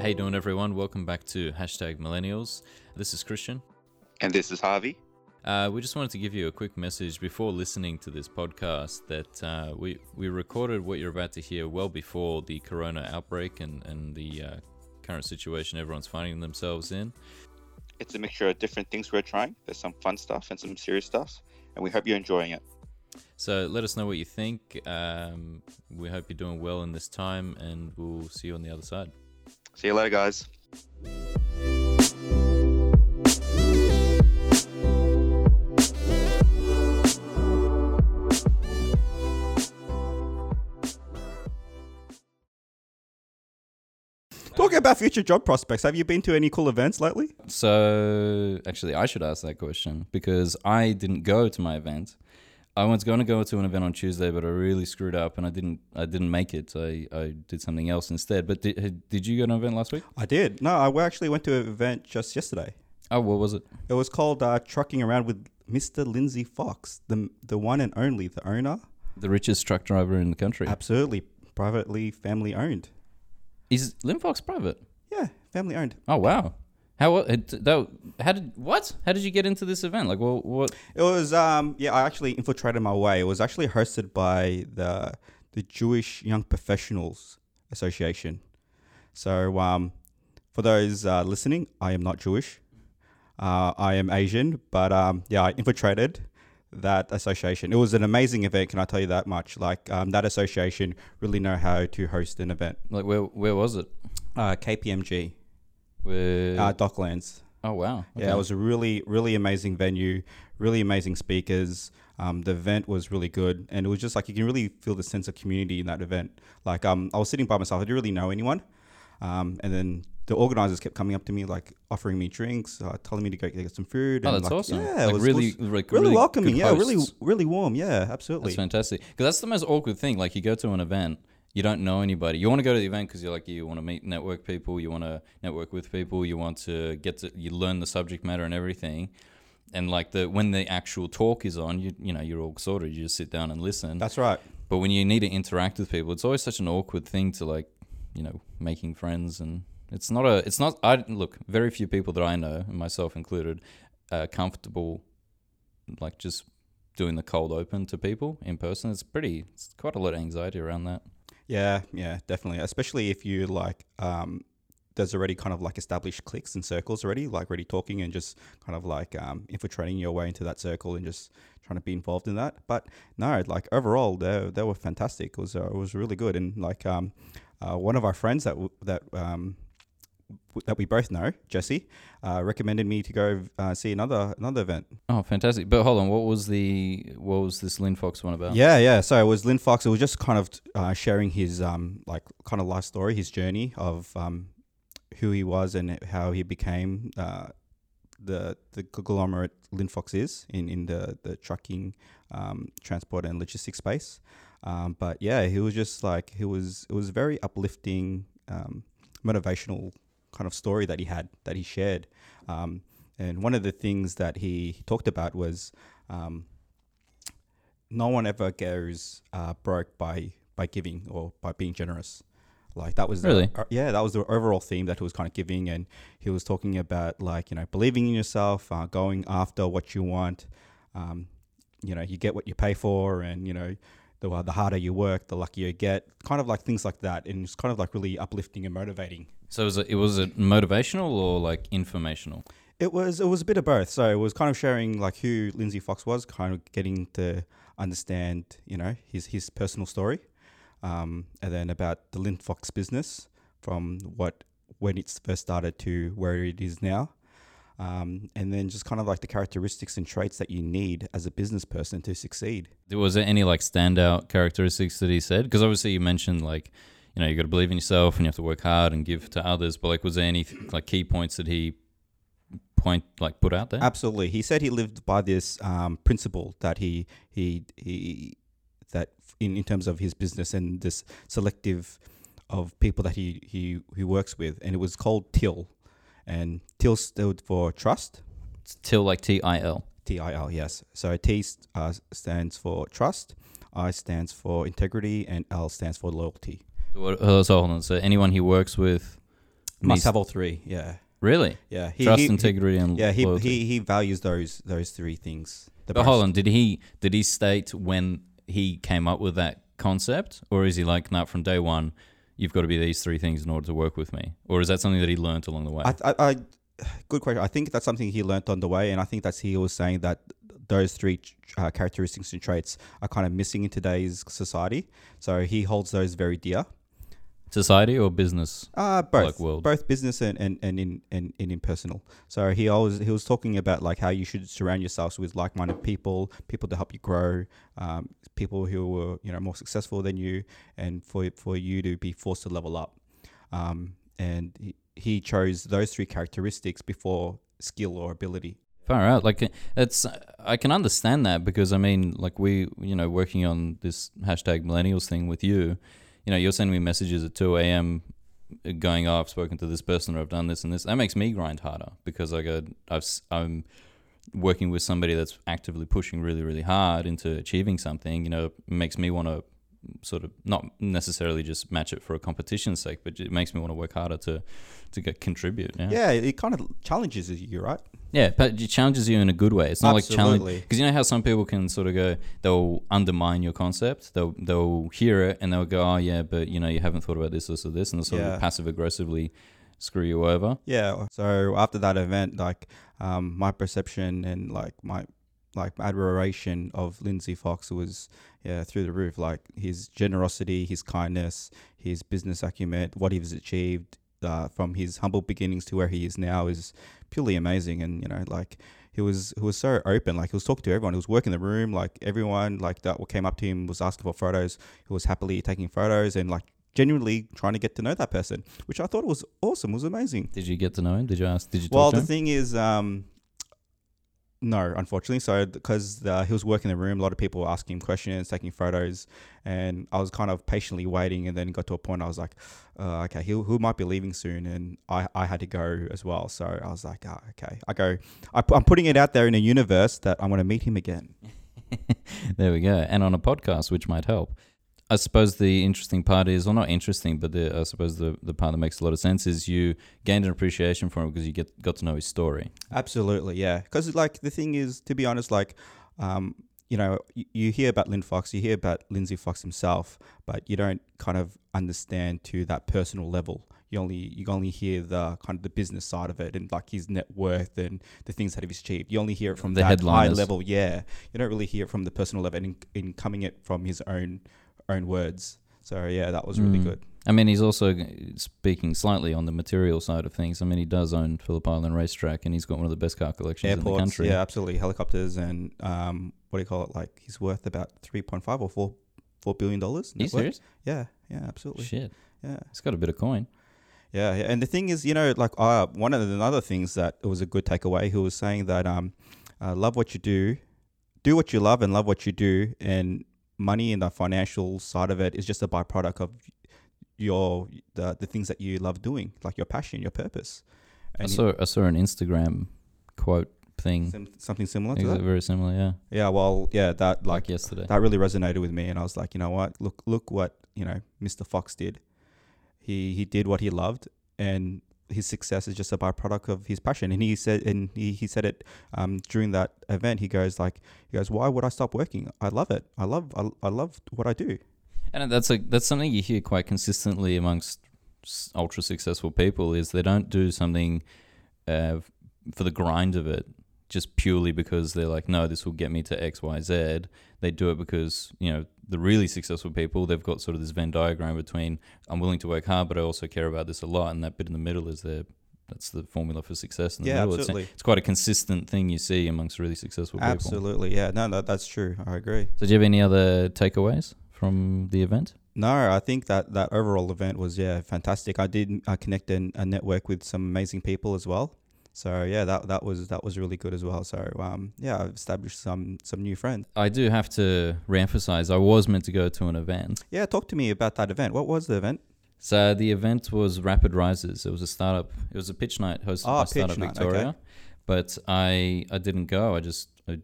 Hey, doing everyone? Welcome back to hashtag Millennials. This is Krystian. And this is Harvey. Uh, we just wanted to give you a quick message before listening to this podcast that uh, we we recorded what you're about to hear well before the corona outbreak and and the uh, current situation everyone's finding themselves in. It's a mixture of different things we're trying. There's some fun stuff and some serious stuff, and we hope you're enjoying it. So let us know what you think. Um, we hope you're doing well in this time, and we'll see you on the other side. See you later, guys. Talking about future job prospects, have you been to any cool events lately? So actually, I should ask that question because I didn't go to my event. I was going to go to an event on Tuesday, but I really screwed up and I didn't. I didn't make it. I, I did something else instead. But did, did you go to an event last week? I did. No, I actually went to an event just yesterday. Oh, what was it? It was called uh, Trucking Around with Mr. Lindsay Fox, the the one and only, the owner. The richest truck driver in the country. Absolutely, privately, family owned. Is Linfox private? Yeah, family owned. Oh wow. How uh, that, how did what? How did you get into this event? Like, well, what? It was um yeah, I actually infiltrated my way. It was actually hosted by the the Jewish Young Professionals Association. So um for those uh, listening, I am not Jewish. Uh, I am Asian, but um yeah, I infiltrated that association. It was an amazing event, can I tell you that much? Like um, that association really know how to host an event. Like, where where was it? Uh, KPMG, Where? uh, Docklands. oh wow. Yeah, it was a really, really amazing venue, really amazing speakers. Um, the event was really good, and it was just like you can really feel the sense of community in that event. Like, um, I was sitting by myself; I didn't really know anyone, um, and then the organizers kept coming up to me, like offering me drinks, uh, telling me to go get some food. Oh, and, that's like, awesome. Yeah, Like, it was really- was really, really welcoming. Yeah, really, really warm. Yeah, absolutely. That's fantastic. Because that's the most awkward thing. Like you go to an event, you don't know anybody. You want to go to the event because you're like you want to meet network people, you want to network with people, you want to get to you learn the subject matter and everything. And like the when the actual talk is on, you you know you're all sorted. You just sit down and listen. That's right. but when you need to interact with people, it's always such an awkward thing to like, you know, making friends and it's not a it's not I look very few people that I know, and myself included, are comfortable like just doing the cold open to people in person. It's pretty it's quite a lot of anxiety around that. Yeah, yeah, definitely. Especially if you like, um, there's already kind of like established cliques and circles already, like already talking and just kind of like um, infiltrating your way into that circle and just trying to be involved in that. But no, like overall, they they were fantastic. It was uh, it was really good. And like um, uh, one of our friends that w- that um, that we both know, Jesse, uh, recommended me to go uh, see another another event. Oh, fantastic! But hold on, what was the what was this Linfox one about? Yeah, yeah. So it was Linfox. It was just kind of uh, sharing his um like kind of life story, his journey of um who he was and how he became uh the the conglomerate Linfox is in in the the trucking, um, transport and logistics space. Um, but yeah, he was just like he was. It was very uplifting, um, motivational kind of story that he had that he shared. Um, and one of the things that he talked about was um, no one ever goes uh, broke by by giving or by being generous. Like that was the- Really? uh, yeah, that was the overall theme that he was kind of giving, and he was talking about like you know believing in yourself, uh, going after what you want. Um, you know, you get what you pay for, and you know, the uh, the harder you work, the luckier you get. Kind of like things like that, and it's kind of like really uplifting and motivating. So was it, it was it motivational or like informational? It was it was a bit of both. So it was kind of sharing like who Lindsay Fox was, kind of getting to understand, you know, his his personal story, um, and then about the Linfox business from what when it first started to where it is now, um, and then just kind of like the characteristics and traits that you need as a business person to succeed. Was there any like standout characteristics that he said? Because obviously you mentioned like, you know, you got to believe in yourself and you have to work hard and give to others. But like, was there any like key points that he point like put out there? Absolutely. He said he lived by this um, principle that he he he that in, in terms of his business and this selective of people that he, he he works with, and it was called TIL, and TIL stood for trust. TIL like T I L. T I L, yes. So T uh, stands for trust, I stands for integrity, and L stands for loyalty. So, so hold on. So anyone he works with, Must have all three. Yeah, Really? yeah. He, Trust, he- integrity, and loyalty. yeah, he, loyalty. he he values those those three things. the But hold on, did he did he state when he came up with that concept, or is he like, no, from day one, you've got to be these three things in order to work with me, or is that something that he learnt along the way? I, I, I, good question. I think that's something he learnt on the way, and I think that's he was saying that those three uh, characteristics and traits are kind of missing in today's society. So he holds those very dear. Society or business? Uh, both, Like world. both business and, and, and in and, and in personal. So he always he was talking about like how you should surround yourselves with like minded people, people to help you grow, um, people who were you know more successful than you, and for for you to be forced to level up. Um, and he, he chose those three characteristics before skill or ability. Far out. Like it's, I can understand that because I mean, like we, you know, working on this hashtag millennials thing with you, you know, you're sending me messages at two a.m. Uh, going, "Oh, I've spoken to this person or I've done this and this." That makes me grind harder because I go, I've, I'm working with somebody that's actively pushing really, really hard into achieving something. You know, makes me want to sort of not necessarily just match it for a competition's sake, but it makes me want to work harder to to get, contribute. Yeah. Yeah, it kind of challenges you, right? Yeah, but it challenges you in a good way. It's not like challenge because you know how some people can sort of go, they'll undermine your concept. They'll they'll hear it and they'll go, oh yeah, but you know you haven't thought about this, this, or this, and they'll sort Yeah. of passive aggressively screw you over. Yeah. So after that event, like um, my perception and like my like admiration of Lindsay Fox was yeah through the roof. Like his generosity, his kindness, his business acumen, what he's achieved uh, from his humble beginnings to where he is now is purely amazing. And you know, like he was he was so open. Like he was talking to everyone. He was working the room. Like everyone like that came up to him was asking for photos. He was happily taking photos and like genuinely trying to get to know that person, which I thought was awesome. Was amazing. Did you get to know him? Did you ask? Did you talk Well, the him? thing is, um, no, unfortunately. So, because he was working in the room, a lot of people were asking him questions, taking photos, and I was kind of patiently waiting. And then got to a point I was like, uh, okay, he who might be leaving soon, and I, I had to go as well. So I was like, ah, okay, I go. I, I'm putting it out there in a universe that I'm going to meet him again. there we go. And on a podcast, which might help. I suppose the interesting part is, or not interesting, but the, I suppose the, the part that makes a lot of sense is you gained an appreciation for him because you get got to know his story. Absolutely, yeah. Because like the thing is, to be honest, like, um, you know, you, you hear about Linfox, you hear about Lindsay Fox himself, but you don't kind of understand to that personal level. You only you only hear the kind of the business side of it and like his net worth and the things that he's achieved. You only hear it from The that high level, yeah. You don't really hear it from the personal level, and in, in coming it from his own own words. So yeah, that was really Mm. good. I mean, he's also speaking slightly on the material side of things. I mean, he does own Phillip Island Racetrack, and he's got one of the best car collections in the country. yeah, absolutely. Helicopters and um, what do you call it? Like he's worth about three point five or four four billion dollars. Are you serious? Yeah, yeah, absolutely. Shit, Yeah, he's got a bit of coin. yeah, yeah. And the thing is, you know, like uh, one of the other things that it was a good takeaway. He was saying that um, uh, love what you do, do what you love, and love what you do, and money and the financial side of it is just a byproduct of your the the things that you love doing, like your passion, your purpose. I And saw I saw an Instagram quote thing. sim- something similar to that. Very similar, yeah. Yeah, well, yeah, that Like like yesterday. that really resonated with me and I was like, you know what? Look look what, you know, Mr. Fox did. He he did what he loved and his success is just a byproduct of his passion. And he said and he, he said it um, during that event. He goes like he goes, Why would I stop working? I love it. I love I, I love what I do. And that's a that's something you hear quite consistently amongst ultra successful people is they don't do something uh, for the grind of it just purely because they're like no this will get me to X Y Z. They do it because you know the really successful people they've got sort of this Venn diagram between I'm willing to work hard but I also care about this a lot and that bit in the middle is their that's the formula for success in the Yeah, middle. It's, absolutely. it's quite a consistent thing you see amongst really successful people. Absolutely. Yeah, no, no, that's true. I agree. So do you have any other takeaways from the event? No, I think that that overall event was yeah fantastic. I did uh, connect and uh, network with some amazing people as well. So yeah, that that was that was really good as well. So um, yeah, I've established some some new friends. I do have to reemphasize I was meant to go to an event. Yeah, talk to me about that event. What was the event? So the event was Rapid Rises. It was a startup. It was a pitch night hosted Ah, by Startup night, Victoria. okay. But I I didn't go. I just I,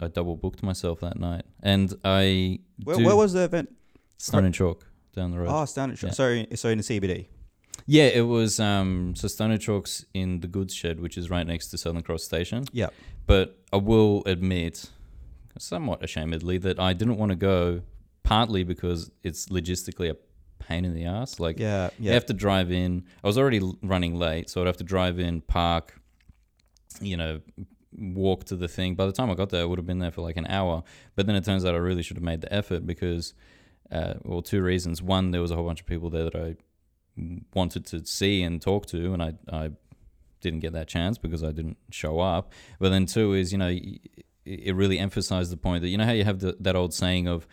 I double booked myself that night, and I Where, where was the event? Stone and Chalk down the road. Oh, Standard. Yeah. Sorry, so in the CBD. Yeah, it was um, so Stone and Chalk's in the goods shed, which is right next to Southern Cross Station. Yeah. But I will admit, somewhat ashamedly, that I didn't want to go, partly because it's logistically a pain in the ass. Like, Yeah, yeah. you have to drive in. I was already running late, so I'd have to drive in, park, you know, walk to the thing. By the time I got there, I would have been there for like an hour. But then it turns out I really should have made the effort because, uh, well, two reasons. One, there was a whole bunch of people there that I wanted to see and talk to, and I, I didn't get that chance because I didn't show up. But then two is, you know, it really emphasized the point that you know how you have the, that old saying of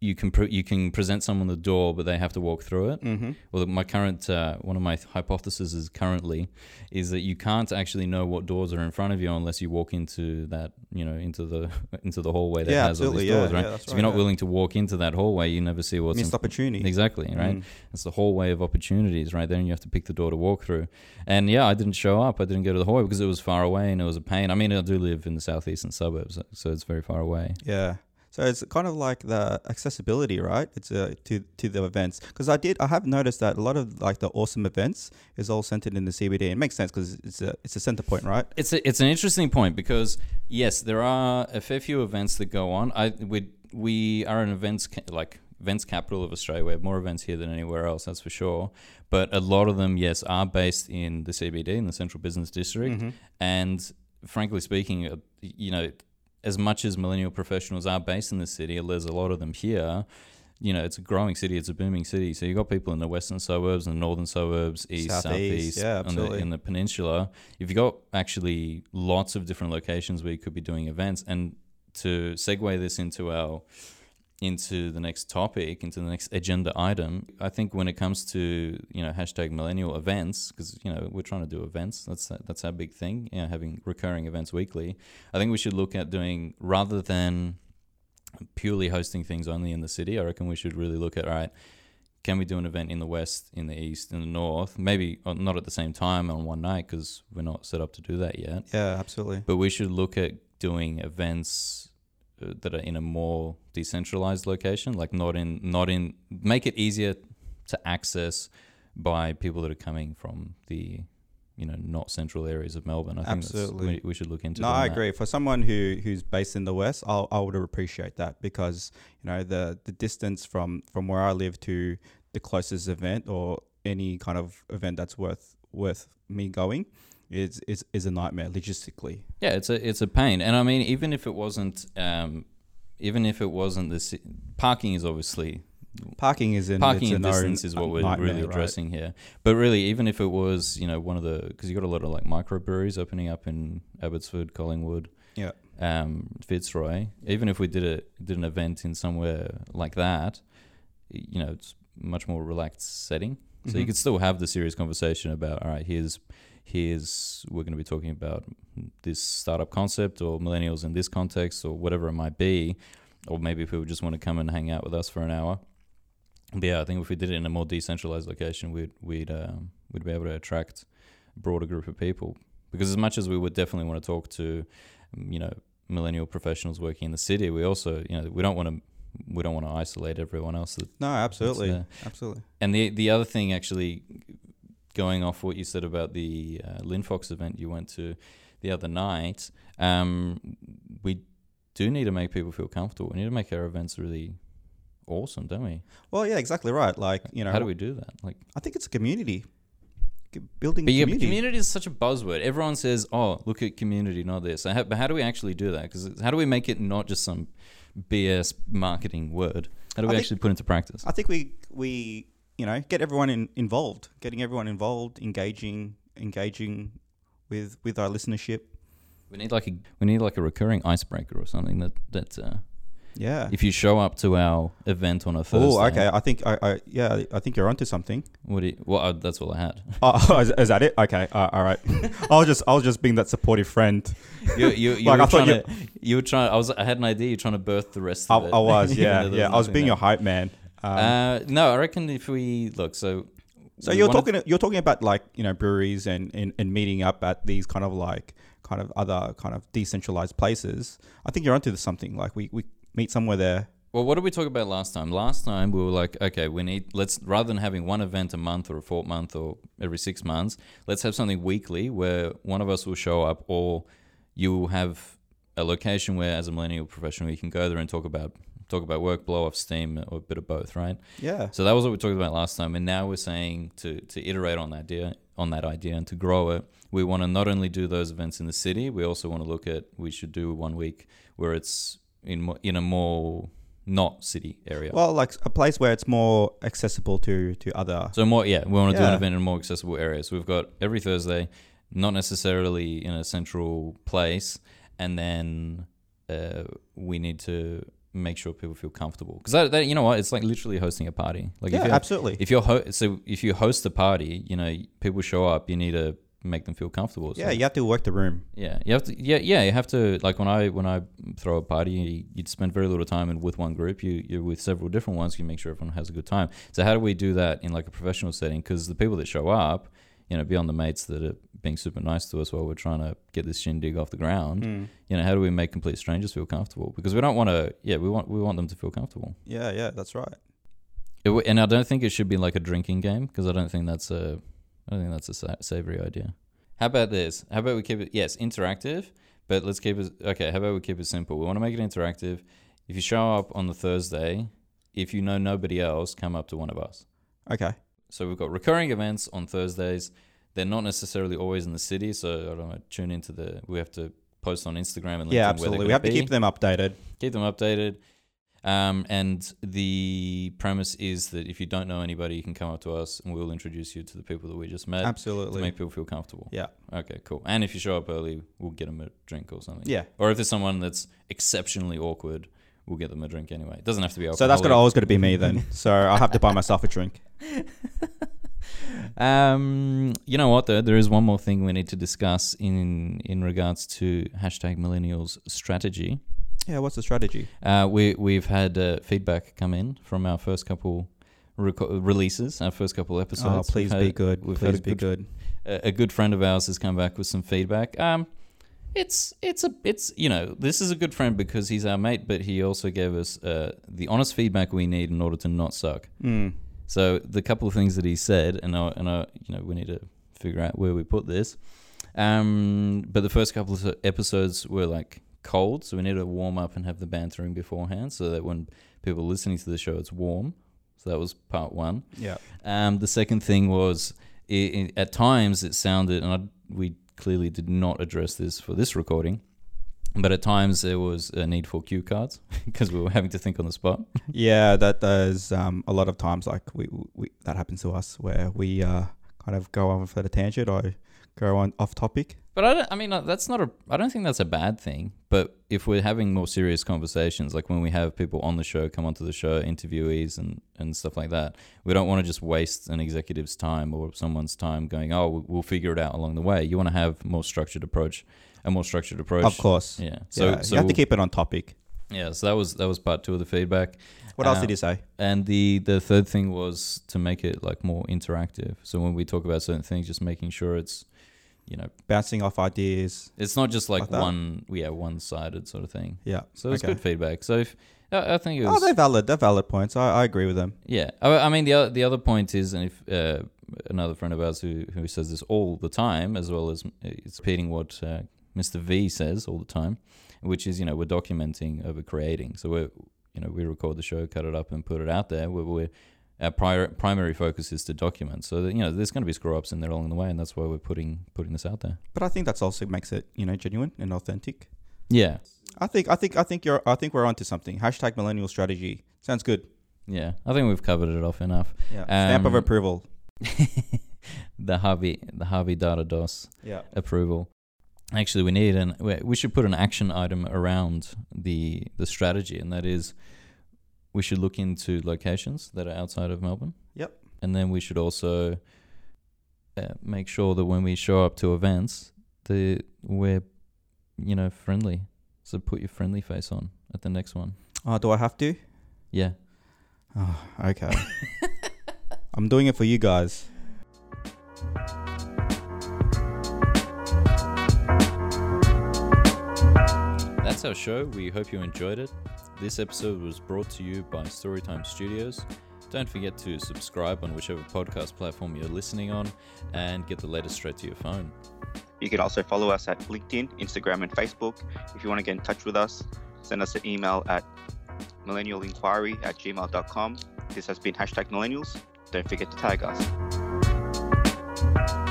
you can pre- you can present someone the door, but they have to walk through it. mm-hmm. Well, my current uh, one of my hypotheses is currently is that you can't actually know what doors are in front of you unless you walk into that you know into the into the hallway that Yeah, has all these yeah, doors, right? yeah, so if you're not yeah. willing to walk into that hallway, you never see what's in missed opportunity. Exactly, right? Mm. It's the hallway of opportunities, right? Then you have to pick the door to walk through. And yeah, I didn't show up. I didn't go to the hallway because it was far away and it was a pain. I mean, I do live in the southeastern suburbs, so it's very far away. Yeah. So it's kind of like the accessibility, right? It's uh, to to the events because I did I have noticed that a lot of like the awesome events is all centered in the CBD. It makes sense because it's a it's a center point, right? It's a, it's an interesting point because yes, there are a fair few events that go on. I we we are an events ca- like events capital of Australia. We have more events here than anywhere else, that's for sure. But a lot of them, yes, are based in the CBD in the Central Business District. Mm-hmm. And frankly speaking, uh, you know, as much as millennial professionals are based in the city, there's a lot of them here. You know, it's a growing city, it's a booming city. So you've got people in the western suburbs and the northern suburbs, east, Southeast, southeast, yeah, on the, absolutely. in the peninsula. You've got actually lots of different locations where you could be doing events. And to segue this into our into the next topic, into the next agenda item, I think when it comes to you know hashtag millennial events, because you know we're trying to do events. That's that's our big thing. You know, having recurring events weekly. I think we should look at doing rather than purely hosting things only in the city. I reckon we should really look at all right. Can we do an event in the west, in the east, in the north? Maybe uh, not at the same time on one night because we're not set up to do that yet. Yeah, absolutely. But we should look at doing events that are in a more decentralized location, like not in not in make it easier to access by people that are coming from the you know not central areas of Melbourne. I think Absolutely. we, we should look into. That. No, I that. agree. For someone who who's based in the west, I I would appreciate that because you know the the distance from from where I live to the closest event or any kind of event that's worth worth me going is is is a nightmare logistically. Yeah, it's a it's a pain, and I mean even if it wasn't. Um, even if it wasn't this, parking is obviously Parking is in parking and distance is what we're really right? addressing here. But really, even if it was, you know, one of the because you got a lot of like microbreweries opening up in Abbotsford, Collingwood, Yeah. um, Fitzroy. Even if we did a did an event in somewhere like that, you know, it's much more relaxed setting. So you Mhm. could still have the serious conversation about all right, here's here's we're going to be talking about this startup concept or millennials in this context or whatever it might be, or maybe if people just want to come and hang out with us for an hour. But yeah, I think if we did it in a more decentralized location, we'd we'd um, we'd be able to attract a broader group of people. Because as much as we would definitely want to talk to, um, you know, millennial professionals working in the city, we also, you know, we don't want to we don't want to isolate everyone else. That, No, absolutely, absolutely. and the the other thing, actually, going off what you said about the uh, Linfox event you went to the other night, um, we do need to make people feel comfortable. We need to make our events really awesome, don't we? Well, yeah, exactly right. Like you know, How do we do that? Like, I think it's a community building. but yeah, community. but community is such a buzzword. Everyone says, "Oh, look at community, not this." How, but how do we actually do that? Because how do we make it not just some BS marketing word? How do I we think- actually put into practice? I think we we you know get everyone in, involved, getting everyone involved, engaging, engaging with with our listenership. We need like a we need like a recurring icebreaker or something that that uh, Yeah. if you show up to our event on a Thursday. Oh, okay. I think I, I yeah I think you're onto something. What do you, well, uh, that's all I had. Oh, is, is that it? Okay. Uh, all right. I was just I was just being that supportive friend. You, you, you Like, were I thought trying to, you were trying. I was. I had an idea. You're trying to birth the rest I, it. I was yeah yeah. I was being your hype man. Um, Uh, no, I reckon if we look, so So we you're talking you're talking about like you know breweries and, and, and meeting up at these kind of like kind of other kind of decentralized places. I think you're onto something. Like we, we meet somewhere there Well, what did we talk about last time? Last time we were like, okay, we need let's rather than having one event a month or a fortnight or every six months, let's have something weekly where one of us will show up, or you will have a location where, as a millennial professional, you can go there and talk about talk about work, blow off steam, or a bit of both, right? Yeah. So that was what we talked about last time, and now we're saying to to iterate on that idea, on that idea, and to grow it. We want to not only do those events in the city, we also want to look at we should do one week where it's in in a more not city area. Well, like a place where it's more accessible to to other. so more, yeah, we want to do an event in a more accessible area. So we've got every Thursday, not necessarily in a central place, and then uh, we need to make sure people feel comfortable because that, that you know what it's like literally hosting a party. Like yeah, if you're, absolutely. if you're ho- so if you host a party, you know people show up, you need to make them feel comfortable. So yeah, you have to work the room. yeah, you have to. Yeah, yeah, you have to. Like when I when I throw a party, you, you'd spend very little time in with one group. You you're with several different ones. You make sure everyone has a good time. So how do we do that in like a professional setting? Because the people that show up, you know, beyond the mates that are being super nice to us while we're trying to get this shindig off the ground, Mm. you know, how do we make complete strangers feel comfortable? Because we don't want to. Yeah, we want we want them to feel comfortable. Yeah, yeah, that's right. It, and I don't think it should be like a drinking game because I don't think that's a, I don't think that's a sa- savory idea. How about this? How about we keep it? Yes, interactive, but let's keep it. Okay, how about we keep it simple? We want to make it interactive. If you show up on the Thursday, if you know nobody else, come up to one of us. Okay. So we've got recurring events on Thursdays. They're not necessarily always in the city, so I don't know. Tune into the. We have to post on Instagram and LinkedIn Yeah, absolutely. We have to keep them updated. keep them updated. Um, and the premise is that if you don't know anybody, you can come up to us and we'll introduce you to the people that we just met Absolutely. to Absolutely. make people feel comfortable. Yeah. Okay, cool. And if you show up early, we'll get them a drink or something. Yeah. Or if there's someone that's exceptionally awkward, we'll get them a drink anyway. It doesn't have to be alcoholic. So that's gonna always gonna be me then. so I'll have to buy myself a drink. Um, you know what though? There is one more thing we need to discuss in in regards to hashtag millennials strategy. Yeah, what's the strategy? Uh, we we've had uh, feedback come in from our first couple reco- releases, our first couple episodes. oh, please We've be good. we've had Please a be good- good. A, a good friend of ours has come back with some feedback. Um, it's it's a it's you know this is a good friend because he's our mate, but he also gave us uh, the honest feedback we need in order to not suck. Mm. So the couple of things that he said, and I, and I, you know, we need to figure out where we put this. Um, but the first couple of episodes were like cold, so we need to warm up and have the bantering beforehand, so that when people are listening to the show, it's warm. So that was part one. Yeah. Um, the second thing was, i i at times it sounded, and I, we clearly did not address this for this recording, but at times there was a need for cue cards because we were having to think on the spot. Yeah, that does um, a lot of times. Like we, we that happens to us where we uh, kind of go off at a tangent or go on off topic. But I don't. I mean, uh, that's not a. I don't think that's a bad thing. But if we're having more serious conversations, like when we have people on the show come onto the show, interviewees and and stuff like that, we don't want to just waste an executive's time or someone's time going, "Oh, we- we'll figure it out along the way." You want to have more structured approach, a more structured approach. Of course. Yeah. So So so you have to keep it on topic. yeah. So that was that was part two of the feedback. What else Uh, did you say? And the the third thing was to make it like more interactive. So when we talk about certain things, just making sure it's, you know, Bouncing off ideas. it's not just like Like one, yeah, one sided sort of thing. Yeah. So it's Okay. good feedback. So if I, I think it was, Oh, they're valid. They're valid points. I, I agree with them. yeah. I, I mean the other, the other point is, and if uh, another friend of ours who who says this all the time, as well as uh, it's repeating what uh, Mr. V says all the time, which is you know we're documenting over creating. So we're you know we record the show, cut it up, and put it out there. We're, we're our prior, primary focus is to document. So that, you know there's going to be screw ups in there along the way, and that's why we're putting putting this out there. But I think that's also makes it you know genuine and authentic. Yeah, I think I think I think you're I think we're onto something. Hashtag millennial strategy sounds good. yeah. I think we've covered it off enough. Yeah. Stamp of Um, approval. the Harvey the Harvey Data DOS Yeah. approval. Actually, we need an we we should put an action item around the the strategy, and that is we should look into locations that are outside of Melbourne. Yep. And then we should also uh, make sure that when we show up to events, the we're you know friendly. So put your friendly face on at the next one. Oh, do I have to? Yeah. Oh, okay. I'm doing it for you guys. That's our show. We hope you enjoyed it. This episode was brought to you by Storytime Studios. Don't forget to subscribe on whichever podcast platform you're listening on and get the latest straight to your phone. You can also follow us at LinkedIn, Instagram, and Facebook. If you want to get in touch with us, send us an email at millennialinquiry at gmail.com. This has been hashtag millennials. Don't forget to tag us.